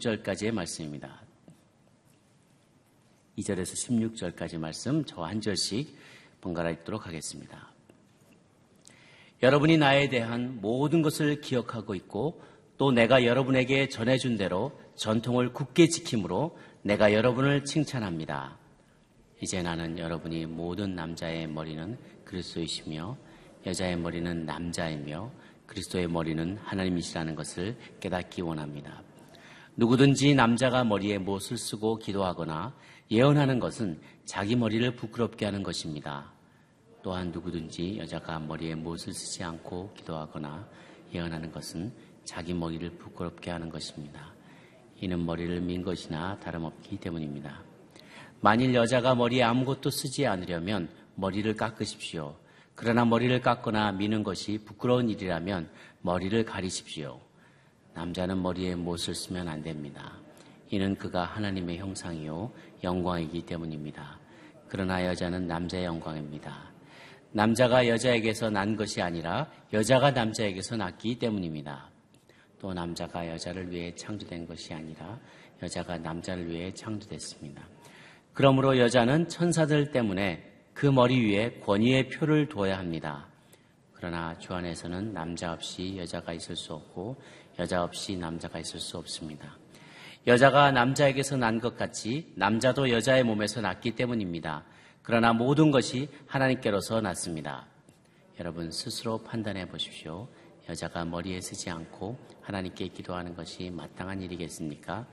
16절까지의 말씀입니다. 2절에서 16절까지 말씀 저 한 절씩 번갈아 읽도록 하겠습니다. 여러분이 나에 대한 모든 것을 기억하고 있고 또 내가 여러분에게 전해준 대로 전통을 굳게 지킴으로 내가 여러분을 칭찬합니다. 이제 나는 여러분이 모든 남자의 머리는 그리스도이시며 여자의 머리는 남자이며 그리스도의 머리는 하나님이시라는 것을 깨닫기 원합니다. 누구든지 남자가 머리에 못을 쓰고 기도하거나 예언하는 것은 자기 머리를 부끄럽게 하는 것입니다. 또한 누구든지 여자가 머리에 못을 쓰지 않고 기도하거나 예언하는 것은 자기 머리를 부끄럽게 하는 것입니다. 이는 머리를 민 것이나 다름없기 때문입니다. 만일 여자가 머리에 아무것도 쓰지 않으려면 머리를 깎으십시오. 그러나 머리를 깎거나 미는 것이 부끄러운 일이라면 머리를 가리십시오. 남자는 머리에 못을 쓰면 안 됩니다. 이는 그가 하나님의 형상이요 영광이기 때문입니다. 그러나 여자는 남자의 영광입니다. 남자가 여자에게서 난 것이 아니라 여자가 남자에게서 났기 때문입니다. 또 남자가 여자를 위해 창조된 것이 아니라 여자가 남자를 위해 창조됐습니다. 그러므로 여자는 천사들 때문에 그 머리 위에 권위의 표를 두어야 합니다. 그러나 주 안에서는 남자 없이 여자가 있을 수 없고 여자 없이 남자가 있을 수 없습니다. 여자가 남자에게서 난 것 같이 남자도 여자의 몸에서 났기 때문입니다. 그러나 모든 것이 하나님께로서 났습니다. 여러분 스스로 판단해 보십시오. 여자가 머리에 쓰지 않고 하나님께 기도하는 것이 마땅한 일이겠습니까?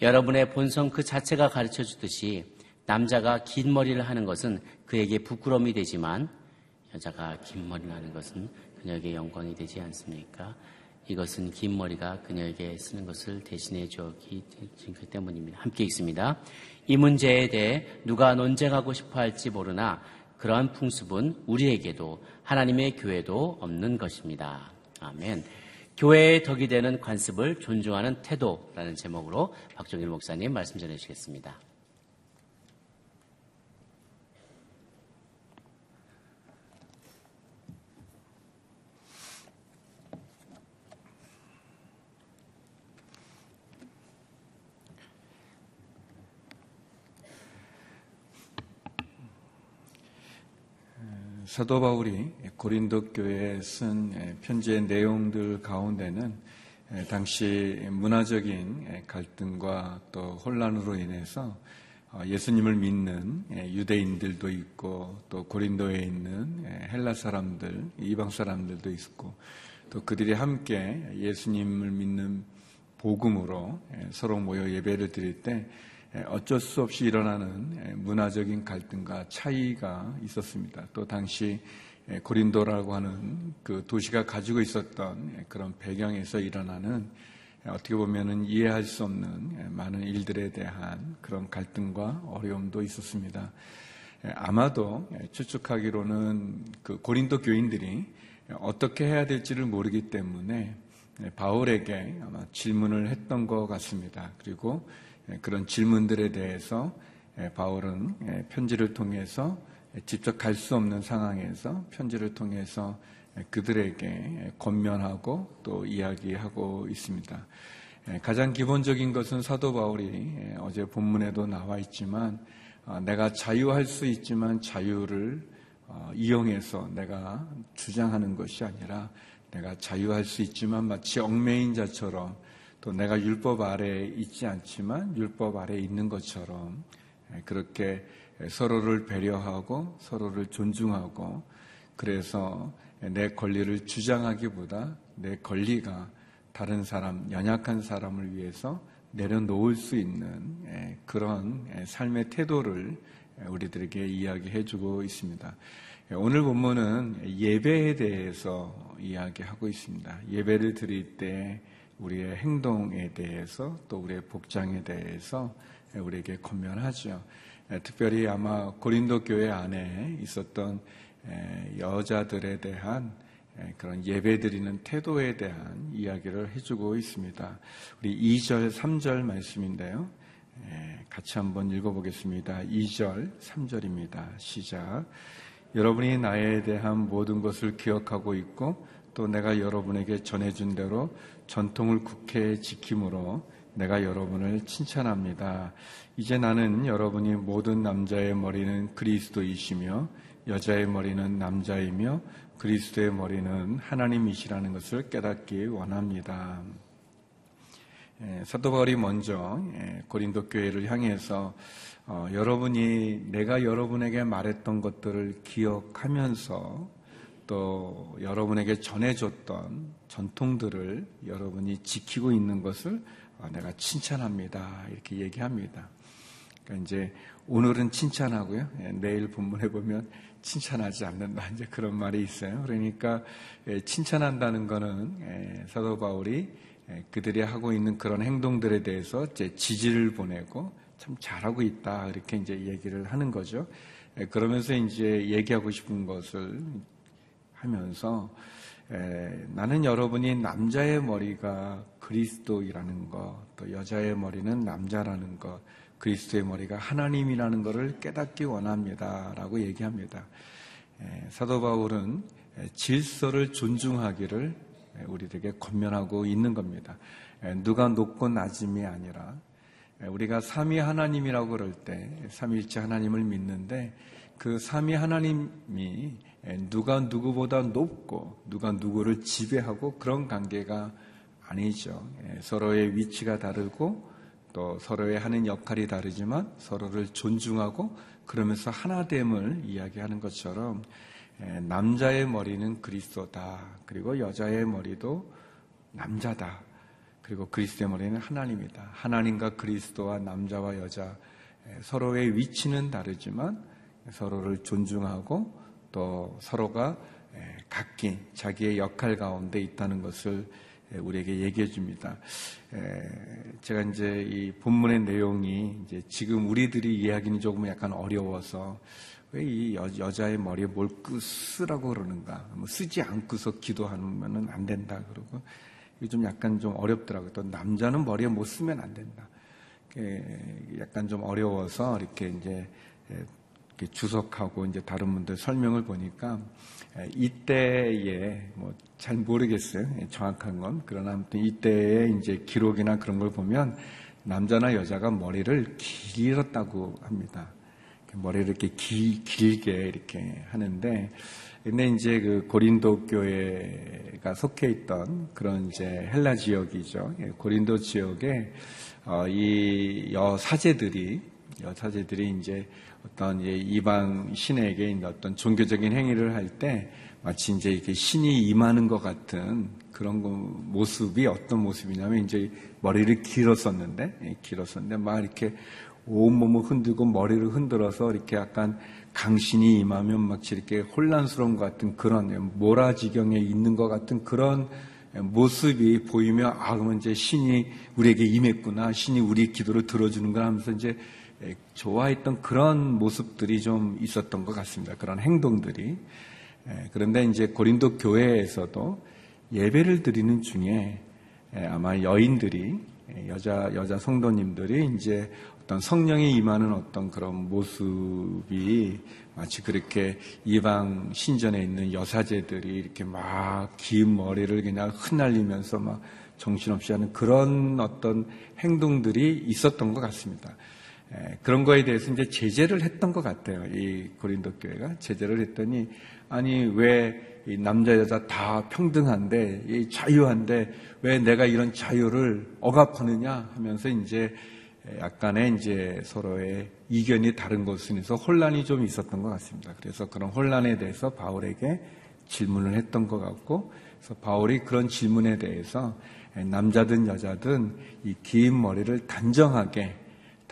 여러분의 본성 그 자체가 가르쳐 주듯이 남자가 긴 머리를 하는 것은 그에게 부끄러움이 되지만 여자가 긴 머리를 하는 것은 그녀에게 영광이 되지 않습니까? 이것은 긴 머리가 그녀에게 쓰는 것을 대신해 주었기 때문입니다. 함께 있습니다. 이 문제에 대해 누가 논쟁하고 싶어 할지 모르나 그러한 풍습은 우리에게도 하나님의 교회도 없는 것입니다. 아멘. 교회의 덕이 되는 관습을 존중하는 태도라는 제목으로 박종일 목사님 말씀 전해 주시겠습니다. 사도 바울이 고린도 교회에 쓴 편지의 내용들 가운데는 당시 문화적인 갈등과 또 혼란으로 인해서 어, 예수님을 믿는 유대인들도 있고 또 고린도에 있는 헬라 사람들, 이방 사람들도 있고 또 그들이 함께 예수님을 믿는 복음으로 서로 모여 예배를 드릴 때 어쩔 수 없이 일어나는 문화적인 갈등과 차이가 있었습니다. 또 당시 고린도라고 하는 그 도시가 가지고 있었던 그런 배경에서 일어나는 어떻게 보면 이해할 수 없는 많은 일들에 대한 그런 갈등과 어려움도 있었습니다. 아마도 추측하기로는 그 고린도 교인들이 어떻게 해야 될지를 모르기 때문에 바울에게 아마 질문을 했던 것 같습니다. 그리고 예, 그런 질문들에 대해서 예, 바울은 예, 편지를 통해서 직접 갈 수 없는 상황에서 편지를 통해서 그들에게 권면하고 또 이야기하고 있습니다. 가장 기본적인 것은 사도 바울이 어제 본문에도 나와 있지만 어, 내가 자유할 수 있지만 자유를 어, 이용해서 내가 주장하는 것이 아니라 내가 자유할 수 있지만 마치 얽매인 자처럼 또 내가 율법 아래에 있지 않지만 율법 아래에 있는 것처럼 그렇게 서로를 배려하고 서로를 존중하고 그래서 내 권리를 주장하기보다 내 권리가 다른 사람, 연약한 사람을 위해서 내려놓을 수 있는 그런 삶의 태도를 우리들에게 이야기해 주고 있습니다. 오늘 본문은 예배에 대해서 이야기하고 있습니다. 예배를 드릴 때 우리의 행동에 대해서 또 우리의 복장에 대해서 우리에게 권면하죠. 특별히 아마 고린도 교회 안에 있었던 여자들에 대한 그런 예배 드리는 태도에 대한 이야기를 해주고 있습니다. 우리 2절, 3절 말씀인데요. 같이 한번 읽어보겠습니다. 2절, 3절입니다. 시작. 여러분이 나에 대한 모든 것을 기억하고 있고 또 내가 여러분에게 전해준 대로 전통을 국회에 지킴으로 내가 여러분을 칭찬합니다. 이제 나는 여러분이 모든 남자의 머리는 그리스도이시며 여자의 머리는 남자이며 그리스도의 머리는 하나님이시라는 것을 깨닫기 원합니다. 예, 사도 바울이 먼저 예, 고린도 교회를 향해서 어, 여러분이 내가 여러분에게 말했던 것들을 기억하면서 또 여러분에게 전해줬던 전통들을 여러분이 지키고 있는 것을 어, 내가 칭찬합니다. 이렇게 얘기합니다. 그러니까 이제 오늘은 칭찬하고요. 예, 내일 본문에 보면 칭찬하지 않는다. 이제 그런 말이 있어요. 그러니까 예, 칭찬한다는 거는 예, 사도 바울이 그들이 하고 있는 그런 행동들에 대해서 제 지지를 보내고 참 잘하고 있다. 이렇게 이제 얘기를 하는 거죠. 그러면서 이제 얘기하고 싶은 것을 하면서 에, 나는 여러분이 남자의 머리가 그리스도이라는 것, 또 여자의 머리는 남자라는 것, 그리스도의 머리가 하나님이라는 것을 깨닫기 원합니다라고 얘기합니다. 에, 사도 바울은 질서를 존중하기를 우리에게 권면하고 있는 겁니다. 에, 누가 높고 낮음이 아니라 우리가 삼위 하나님이라고 그럴 때 삼위일체 하나님을 믿는데 그 삼위 하나님이 누가 누구보다 높고 누가 누구를 지배하고 그런 관계가 아니죠. 예, 서로의 위치가 다르고 또 서로의 하는 역할이 다르지만 서로를 존중하고 그러면서 하나됨을 이야기하는 것처럼 예, 남자의 머리는 그리스도다. 그리고 여자의 머리도 남자다. 그리고 그리스도의 머리는 하나님이다. 하나님과 그리스도와 남자와 여자 예, 서로의 위치는 다르지만 서로를 존중하고 또 서로가 각기 자기의 역할 가운데 있다는 것을 우리에게 얘기해 줍니다. 제가 이제 이 본문의 내용이 이제 지금 우리들이 이해하기는 조금 약간 어려워서 왜 이 여자의 머리에 뭘 쓰라고 그러는가? 뭐 쓰지 않고서 기도하면은 안 된다 그러고 좀 약간 좀 어렵더라고요. 또 남자는 머리에 못 쓰면 안 된다. 약간 좀 어려워서 이렇게 이제 주석하고 이제 다른 분들 설명을 보니까 이때에 뭐 잘 모르겠어요 정확한 건 그러나 아무튼 이때에 이제 기록이나 그런 걸 보면 남자나 여자가 머리를 길었다고 합니다. 머리를 이렇게 길, 길게 이렇게 하는데 근데 이제 그 고린도 교회가 속해 있던 그런 이제 헬라 지역이죠. 예, 고린도 지역에 어, 이 여사제들이 여사제들이 이제 어떤 이방 신에게 어떤 종교적인 행위를 할 때 마치 이제 이렇게 신이 임하는 것 같은 그런 모습이 어떤 모습이냐면 이제 머리를 길었었는데 예, 길었었는데 막 이렇게 온몸을 흔들고 머리를 흔들어서 이렇게 약간 강신이 임하면 막 이렇게 혼란스러운 것 같은 그런 모라지경에 있는 것 같은 그런 모습이 보이며 아 그러면 이제 신이 우리에게 임했구나 신이 우리 기도를 들어주는 거 하면서 이제 예, 좋아했던 그런 모습들이 좀 있었던 것 같습니다. 그런 행동들이. 예, 그런데 이제 고린도 교회에서도 예배를 드리는 중에 예, 아마 여인들이 여자 여자 성도님들이 이제 어떤 성령이 임하는 어떤 그런 모습이 마치 그렇게 이방 신전에 있는 여사제들이 이렇게 막 긴 머리를 그냥 흩날리면서 막 정신없이 하는 그런 어떤 행동들이 있었던 것 같습니다. 예, 그런 거에 대해서 이제 제재를 했던 것 같아요. 이 고린도 교회가 제재를 했더니 아니 왜 남자 여자 다 평등한데 자유한데 왜 내가 이런 자유를 억압하느냐 하면서 이제 약간의 이제 서로의 이견이 다른 것은서 혼란이 좀 있었던 것 같습니다. 그래서 그런 혼란에 대해서 바울에게 질문을 했던 것 같고, 그래서 바울이 그런 질문에 대해서 남자든 여자든 이 긴 머리를 단정하게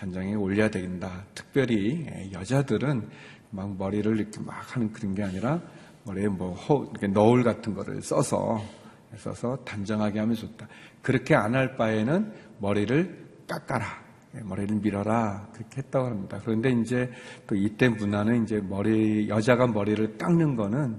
단정에 올려야 된다. 특별히 여자들은 막 머리를 이렇게 막 하는 그런 게 아니라 머리에 뭐 호, 이렇게 너울 같은 거를 써서 써서 단정하게 하면 좋다. 그렇게 안 할 바에는 머리를 깎아라. 머리를 밀어라. 그렇게 했다고 합니다. 그런데 이제 또 이때 문화는 이제 머리, 여자가 머리를 깎는 거는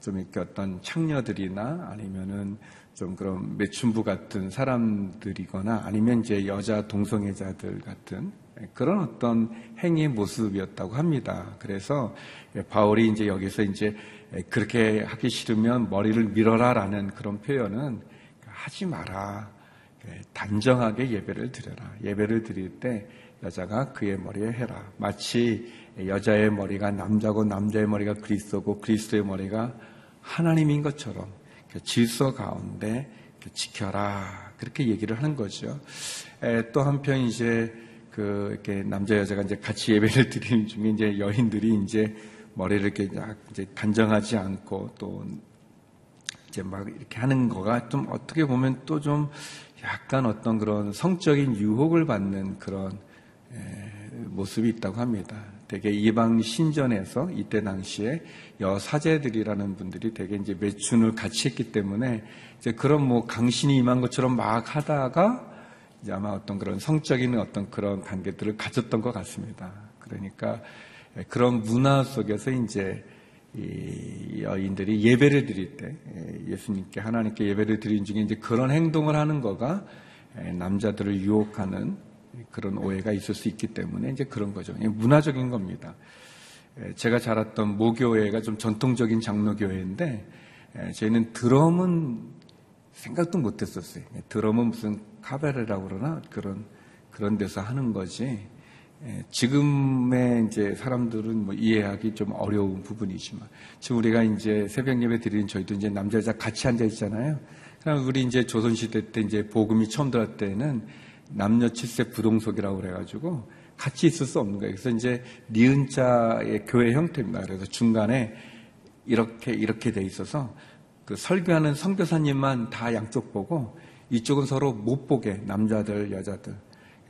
좀 이렇게 어떤 창녀들이나 아니면은 좀 그런 매춘부 같은 사람들이거나 아니면 이제 여자 동성애자들 같은 그런 어떤 행위의 모습이었다고 합니다. 그래서 바울이 이제 여기서 이제 그렇게 하기 싫으면 머리를 밀어라라는 그런 표현은 하지 마라. 예, 단정하게 예배를 드려라. 예배를 드릴 때 여자가 그의 머리에 해라. 마치 여자의 머리가 남자고 남자의 머리가 그리스도고 그리스도의 머리가 하나님인 것처럼 그 질서 가운데 지켜라. 그렇게 얘기를 하는 거죠. 또 한편 이제 그 이렇게 남자 여자가 이제 같이 예배를 드리는 중에 이제 여인들이 이제 머리를 이렇게 이제 단정하지 않고 또 이제 막 이렇게 하는 거가 좀 어떻게 보면 또 좀 약간 어떤 그런 성적인 유혹을 받는 그런 모습이 있다고 합니다. 되게 이방 신전에서 이때 당시에 여사제들이라는 분들이 되게 이제 매춘을 같이 했기 때문에 이제 그런 뭐 강신이 임한 것처럼 막 하다가 아마 어떤 그런 성적인 어떤 그런 관계들을 가졌던 것 같습니다. 그러니까 그런 문화 속에서 이제 이 여인들이 예배를 드릴 때 예수님께 하나님께 예배를 드린 중에 이제 그런 행동을 하는 거가 남자들을 유혹하는 그런 오해가 있을 수 있기 때문에 이제 그런 거죠. 문화적인 겁니다. 제가 자랐던 모교회가 좀 전통적인 장로교회인데 저희는 드럼은 생각도 못 했었어요. 드럼은 무슨 카베레라고 그러나 그런 그런 데서 하는 거지. 예, 지금의 이제 사람들은 뭐 이해하기 좀 어려운 부분이지만 지금 우리가 이제 새벽 예배 드리는 저희도 이제 남자 여자 같이 앉아 있잖아요. 그럼 우리 이제 조선 시대 때 이제 복음이 처음 들어왔 때는 남녀 칠세 부동석이라고 그래가지고 같이 있을 수 없는 거예요. 그래서 이제 니은자의 교회 형태입니다. 그래서 중간에 이렇게 이렇게 돼 있어서 그 설교하는 선교사님만 다 양쪽 보고 이쪽은 서로 못 보게 남자들 여자들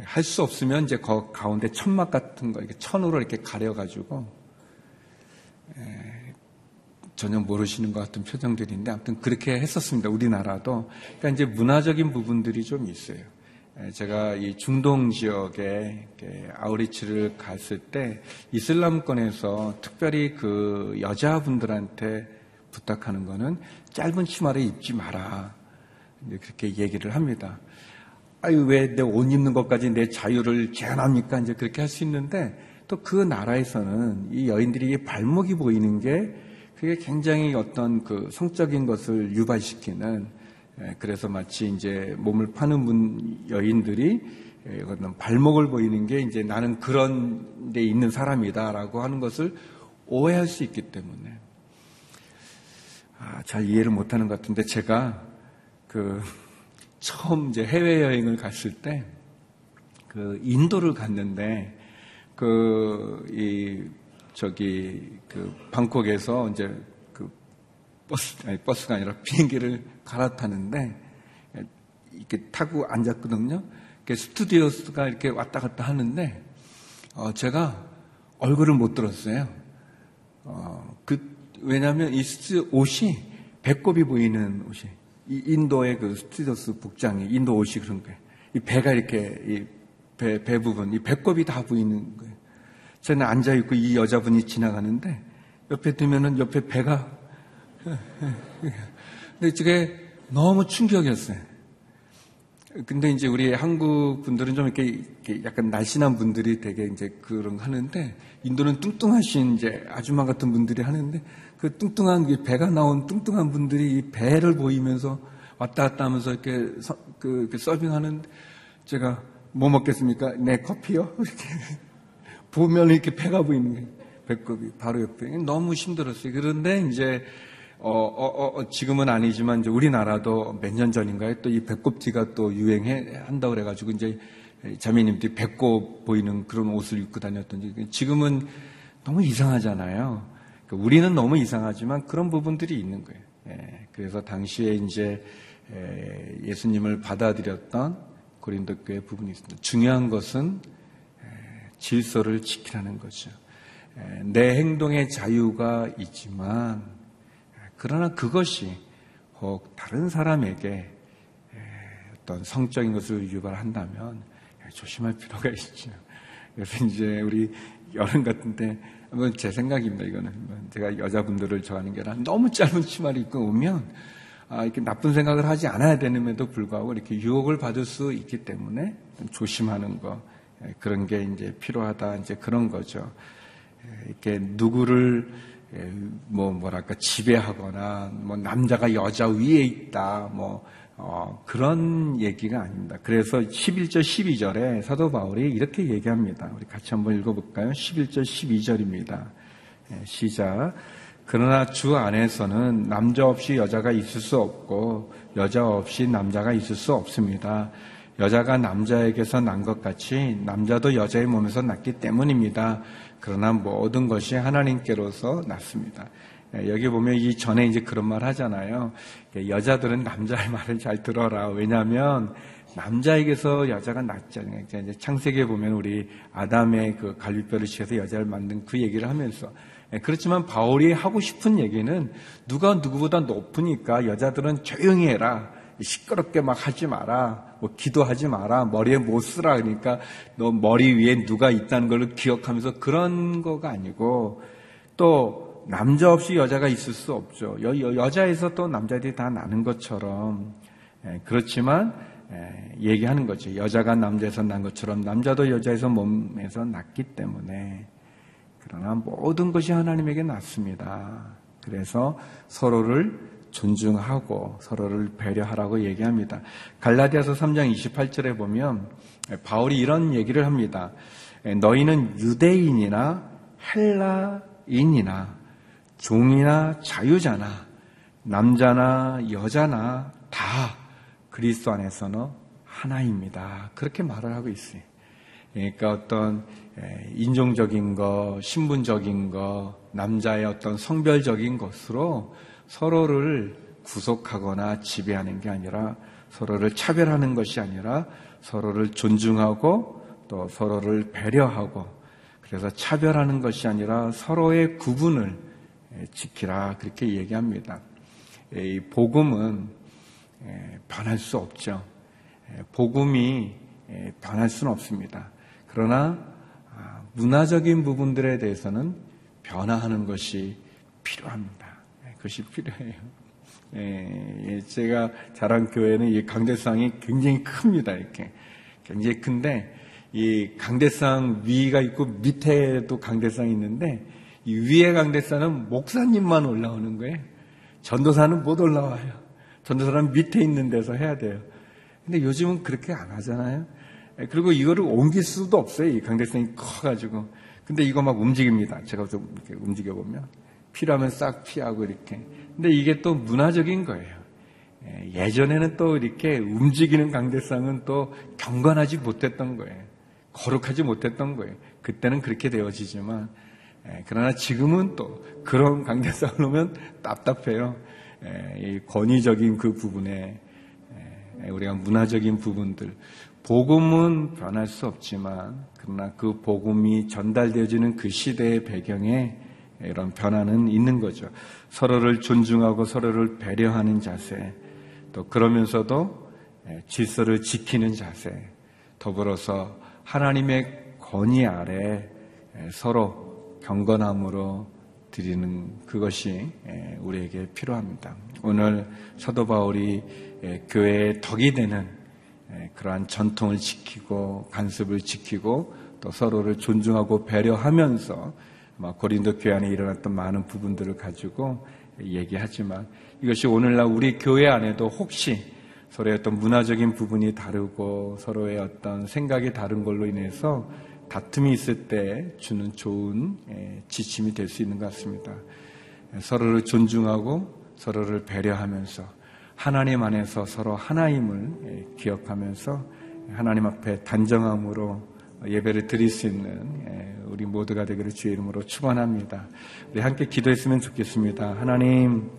할 수 없으면 이제 거 가운데 천막 같은 거 이렇게 천으로 이렇게 가려가지고 전혀 모르시는 것 같은 표정들인데 아무튼 그렇게 했었습니다. 우리나라도 그러니까 이제 문화적인 부분들이 좀 있어요. 제가 이 중동 지역에 아우리치를 갔을 때 이슬람권에서 특별히 그 여자분들한테 부탁하는 거는 짧은 치마를 입지 마라. 그렇게 얘기를 합니다. 아유, 왜 내 옷 입는 것까지 내 자유를 제한합니까? 이제 그렇게 할 수 있는데 또 그 나라에서는 이 여인들이 발목이 보이는 게 그게 굉장히 어떤 그 성적인 것을 유발시키는 예, 그래서 마치 이제 몸을 파는 분 여인들이 예, 발목을 보이는 게 이제 나는 그런 데 있는 사람이다라고 하는 것을 오해할 수 있기 때문에 아, 잘 이해를 못하는 것 같은데 제가 그 처음 이제 해외 여행을 갔을 때, 그, 인도를 갔는데, 그, 이, 저기, 그, 방콕에서 이제 그, 버스, 아니, 버스가 아니라 비행기를 갈아타는데, 이렇게 타고 앉았거든요. 스튜어디스가 이렇게 왔다 갔다 하는데, 어, 제가 얼굴을 못 들었어요. 어, 그, 왜냐면 이 스튜어디스 옷이 배꼽이 보이는 옷이. 이 인도의 그 스튜어디스 복장이 인도 옷이 그런 거예요. 이 배가 이렇게 이 배, 배 부분, 이 배꼽이 다 보이는 거예요. 저는 앉아 있고 이 여자분이 지나가는데 옆에 두면은 옆에 배가 근데 저게 너무 충격이었어요. 근데 이제 우리 한국 분들은 좀 이렇게, 약간 날씬한 분들이 되게 이제 그런 거 하는데 인도는 뚱뚱하신 이제 아줌마 같은 분들이 하는데 그 뚱뚱한 배가 나온 뚱뚱한 분들이 이 배를 보이면서 왔다 갔다 하면서 이렇게, 서, 그, 이렇게 서빙하는 제가 뭐 먹겠습니까? 내 네, 커피요? 이렇게 보면 이렇게 배가 보이는. 배꼽이 바로 옆에 너무 힘들었어요. 그런데 이제 어, 어, 어, 지금은 아니지만 이제 우리나라도 몇 년 전인가요? 또 이 배꼽티가 또 유행해 한다 고 그래가지고 이제 자매님들이 배꼽 보이는 그런 옷을 입고 다녔던지 지금은 너무 이상하잖아요. 그러니까 우리는 너무 이상하지만 그런 부분들이 있는 거예요. 예, 그래서 당시에 이제 예 수님을 받아들였던 고린도 교회 부분이 있습니다. 중요한 것은 질서를 지키라는 거죠. 내 행동의 자유가 있지만 그러나 그것이 혹 다른 사람에게 어떤 성적인 것을 유발한다면 조심할 필요가 있죠. 그래서 이제 우리 여름 같은데 제 생각입니다. 이거는 제가 여자분들을 좋아하는 게 아니라 너무 짧은 치마를 입고 오면 아, 이렇게 나쁜 생각을 하지 않아야 되는데도 불구하고 이렇게 유혹을 받을 수 있기 때문에 조심하는 거 그런 게 이제 필요하다 이제 그런 거죠. 이렇게 누구를 뭐 뭐랄까 지배하거나 뭐 남자가 여자 위에 있다 뭐 어, 그런 얘기가 아닙니다. 그래서 11절, 12절에 사도 바울이 이렇게 얘기합니다. 우리 같이 한번 읽어볼까요? 11절, 12절입니다. 예, 시작. 그러나 주 안에서는 남자 없이 여자가 있을 수 없고 여자 없이 남자가 있을 수 없습니다. 여자가 남자에게서 난 것 같이 남자도 여자의 몸에서 났기 때문입니다. 그러나 모든 것이 하나님께로서 났습니다. 예, 여기 보면 이 전에 이제 그런 말 하잖아요. 예, 여자들은 남자의 말을 잘 들어라. 왜냐하면 남자에게서 여자가 낫잖아요. 이제 창세기에 보면 우리 아담의 그 갈비뼈를 취해서 여자를 만든 그 얘기를 하면서 예, 그렇지만 바울이 하고 싶은 얘기는 누가 누구보다 높으니까 여자들은 조용히 해라. 시끄럽게 막 하지 마라. 뭐 기도하지 마라. 머리에 못 쓰라. 그러니까 너 머리 위에 누가 있다는 걸 기억하면서 그런 거가 아니고 또 남자 없이 여자가 있을 수 없죠. 여, 자에서또 남자들이 다 나는 것처럼 예, 그렇지만 예, 얘기하는 거죠. 여자가 남자에서 난 것처럼 남자도 여자에서 몸에서 났기 때문에 그러나 모든 것이 하나님에게 났습니다. 그래서 서로를 존중하고 서로를 배려하라고 얘기합니다. 갈라디아서 3장 28절에 보면 바울이 이런 얘기를 합니다. 너희는 유대인이나 헬라인이나 종이나 자유자나 남자나 여자나 다 그리스도 안에서는 하나입니다. 그렇게 말을 하고 있어요. 그러니까 어떤 인종적인 거, 신분적인 거, 남자의 어떤 성별적인 것으로 서로를 구속하거나 지배하는 게 아니라 서로를 차별하는 것이 아니라 서로를 존중하고 또 서로를 배려하고 그래서 차별하는 것이 아니라 서로의 구분을 지키라 그렇게 얘기합니다. 이 복음은 변할 수 없죠. 복음이 변할 수는 없습니다. 그러나 아, 문화적인 부분들에 대해서는 변화하는 것이 필요합니다. 그것이 필요해요. 예, 제가 자란 교회는 이 강대상이 굉장히 큽니다. 이렇게 굉장히 큰데 이 강대상 위가 있고 밑에도 강대상이 있는데 이 위에 강대상은 목사님만 올라오는 거예요. 전도사는 못 올라와요. 전도사는 밑에 있는 데서 해야 돼요. 근데 요즘은 그렇게 안 하잖아요. 예, 그리고 이거를 옮길 수도 없어요. 이 강대상이 커가지고. 근데 이거 막 움직입니다. 제가 좀 이렇게 움직여보면. 필요하면 싹 피하고 이렇게. 근데 이게 또 문화적인 거예요. 예, 예전에는 또 이렇게 움직이는 강대상은 또 경건하지 못했던 거예요. 거룩하지 못했던 거예요. 그때는 그렇게 되어지지만, 예, 그러나 지금은 또 그런 강대상을 놓으면 답답해요. 예, 이 권위적인 그 부분에 우리가 문화적인 부분들, 복음은 변할 수 없지만, 그러나 그 복음이 전달되어지는 그 시대의 배경에 이런 변화는 있는 거죠. 서로를 존중하고 서로를 배려하는 자세, 또 그러면서도 예, 질서를 지키는 자세, 더불어서 하나님의 권위 아래 예, 서로 경건함으로 드리는 그것이 예, 우리에게 필요합니다. 오늘 사도 바울이 교회의 덕이 되는 그러한 전통을 지키고 간습을 지키고 또 서로를 존중하고 배려하면서 고린도 교회 안에 일어났던 많은 부분들을 가지고 얘기하지만 이것이 오늘날 우리 교회 안에도 혹시 서로의 어떤 문화적인 부분이 다르고 서로의 어떤 생각이 다른 걸로 인해서 다툼이 있을 때 주는 좋은 예, 지침이 될 수 있는 것 같습니다. 서로를 존중하고 서로를 배려하면서 하나님 안에서 서로 하나임을 예, 기억하면서 하나님 앞에 단정함으로 예배를 드릴 수 있는 예, 우리 모두가 되기를 주의 이름으로 축원합니다. 우리 함께 기도했으면 좋겠습니다. 하나님,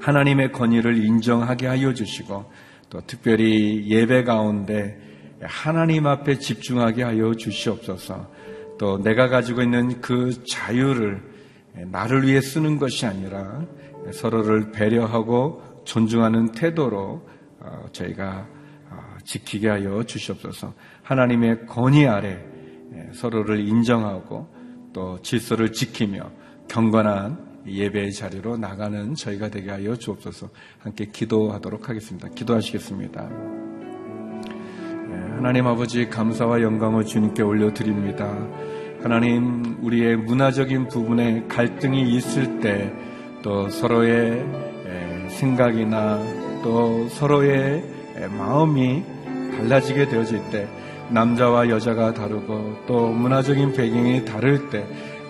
하나님의 권위를 인정하게 하여 주시고 또 특별히 예배 가운데 하나님 앞에 집중하게 하여 주시옵소서. 또 내가 가지고 있는 그 자유를 나를 위해 쓰는 것이 아니라 서로를 배려하고 존중하는 태도로 어, 저희가 어, 지키게 하여 주시옵소서. 하나님의 권위 아래 예, 서로를 인정하고 또 질서를 지키며 경건한 예배의 자리로 나가는 저희가 되게 하여 주옵소서 함께 기도하도록 하겠습니다. 기도하시겠습니다. 예, 하나님 아버지 감사와 영광을 주님께 올려드립니다. 하나님 우리의 문화적인 부분에 갈등이 있을 때 또 서로의 예, 생각이나 또 서로의 마음이 달라지게 되어질 때 남자와 여자가 다르고 또 문화적인 배경이 다를 때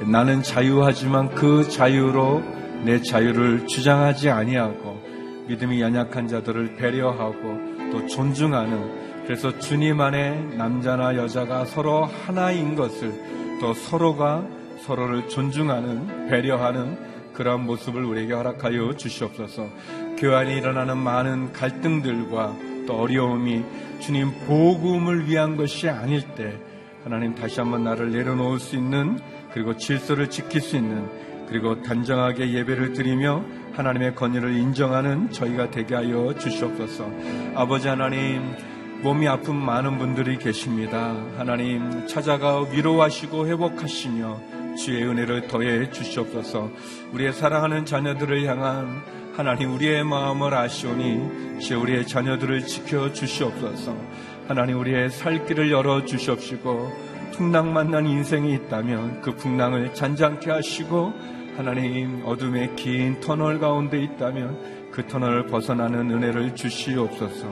나는 자유하지만 그 자유로 내 자유를 주장하지 아니하고 믿음이 연약한 자들을 배려하고 또 존중하는 그래서 주님 안에 남자나 여자가 서로 하나인 것을 또 서로가 서로를 존중하는 배려하는 그러한 모습을 우리에게 허락하여 주시옵소서. 안에 일어나는 많은 갈등들과 또 어려움이 주님 복음을 위한 것이 아닐 때 하나님 다시 한번 나를 내려놓을 수 있는 그리고 질서를 지킬 수 있는 그리고 단정하게 예배를 드리며 하나님의 권위를 인정하는 저희가 되게 하여 주시옵소서. 아버지 하나님 몸이 아픈 많은 분들이 계십니다. 하나님 찾아가 위로하시고 회복하시며 주의 은혜를 더해 주시옵소서. 우리의 사랑하는 자녀들을 향한 하나님 우리의 마음을 아시오니 주 우리의 자녀들을 지켜 주시옵소서. 하나님 우리의 살 길을 열어 주시옵시고 풍랑 만난 인생이 있다면 그 풍랑을 잔잔케 하시고 하나님 어둠의 긴 터널 가운데 있다면 그 터널을 벗어나는 은혜를 주시옵소서.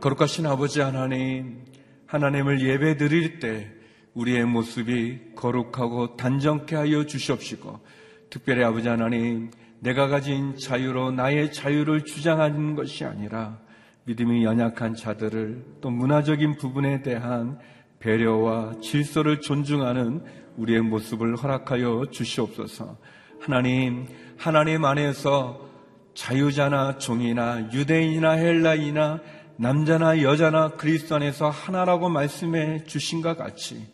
거룩하신 아버지 하나님, 하나님을 예배 드릴 때 우리의 모습이 거룩하고 단정케 하여 주시옵시고 특별히 아버지 하나님, 내가 가진 자유로 나의 자유를 주장하는 것이 아니라 믿음이 연약한 자들을 또 문화적인 부분에 대한 배려와 질서를 존중하는 우리의 모습을 허락하여 주시옵소서. 하나님, 하나님 안에서 자유자나 종이나 유대인이나 헬라이나 남자나 여자나 그리스도 안에서 하나라고 말씀해 주신 것 같이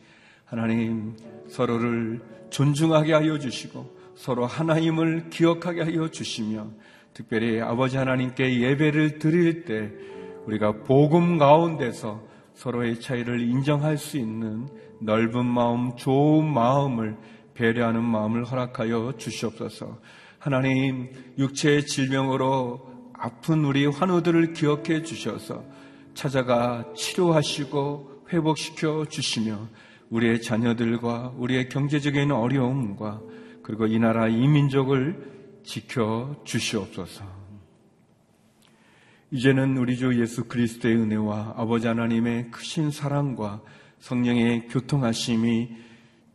하나님 서로를 존중하게 하여 주시고 서로 하나님을 기억하게 하여 주시며 특별히 아버지 하나님께 예배를 드릴 때 우리가 복음 가운데서 서로의 차이를 인정할 수 있는 넓은 마음, 좋은 마음을 배려하는 마음을 허락하여 주시옵소서. 하나님, 육체의 질병으로 아픈 우리 환우들을 기억해 주셔서 찾아가 치료하시고 회복시켜 주시며 우리의 자녀들과 우리의 경제적인 어려움과 그리고 이 나라 이 민족을 지켜 주시옵소서. 이제는 우리 주 예수 그리스도의 은혜와 아버지 하나님의 크신 사랑과 성령의 교통하심이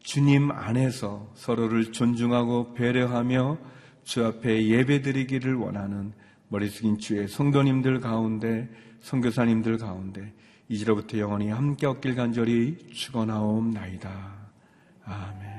주님 안에서 서로를 존중하고 배려하며 주 앞에 예배드리기를 원하는 머리 숙인 주의 성도님들 가운데 성교사님들 가운데 이제로부터 영원히 함께 얻길 간절히 축원하옵나이다. 아멘.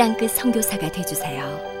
땅끝 성교사가 되주세요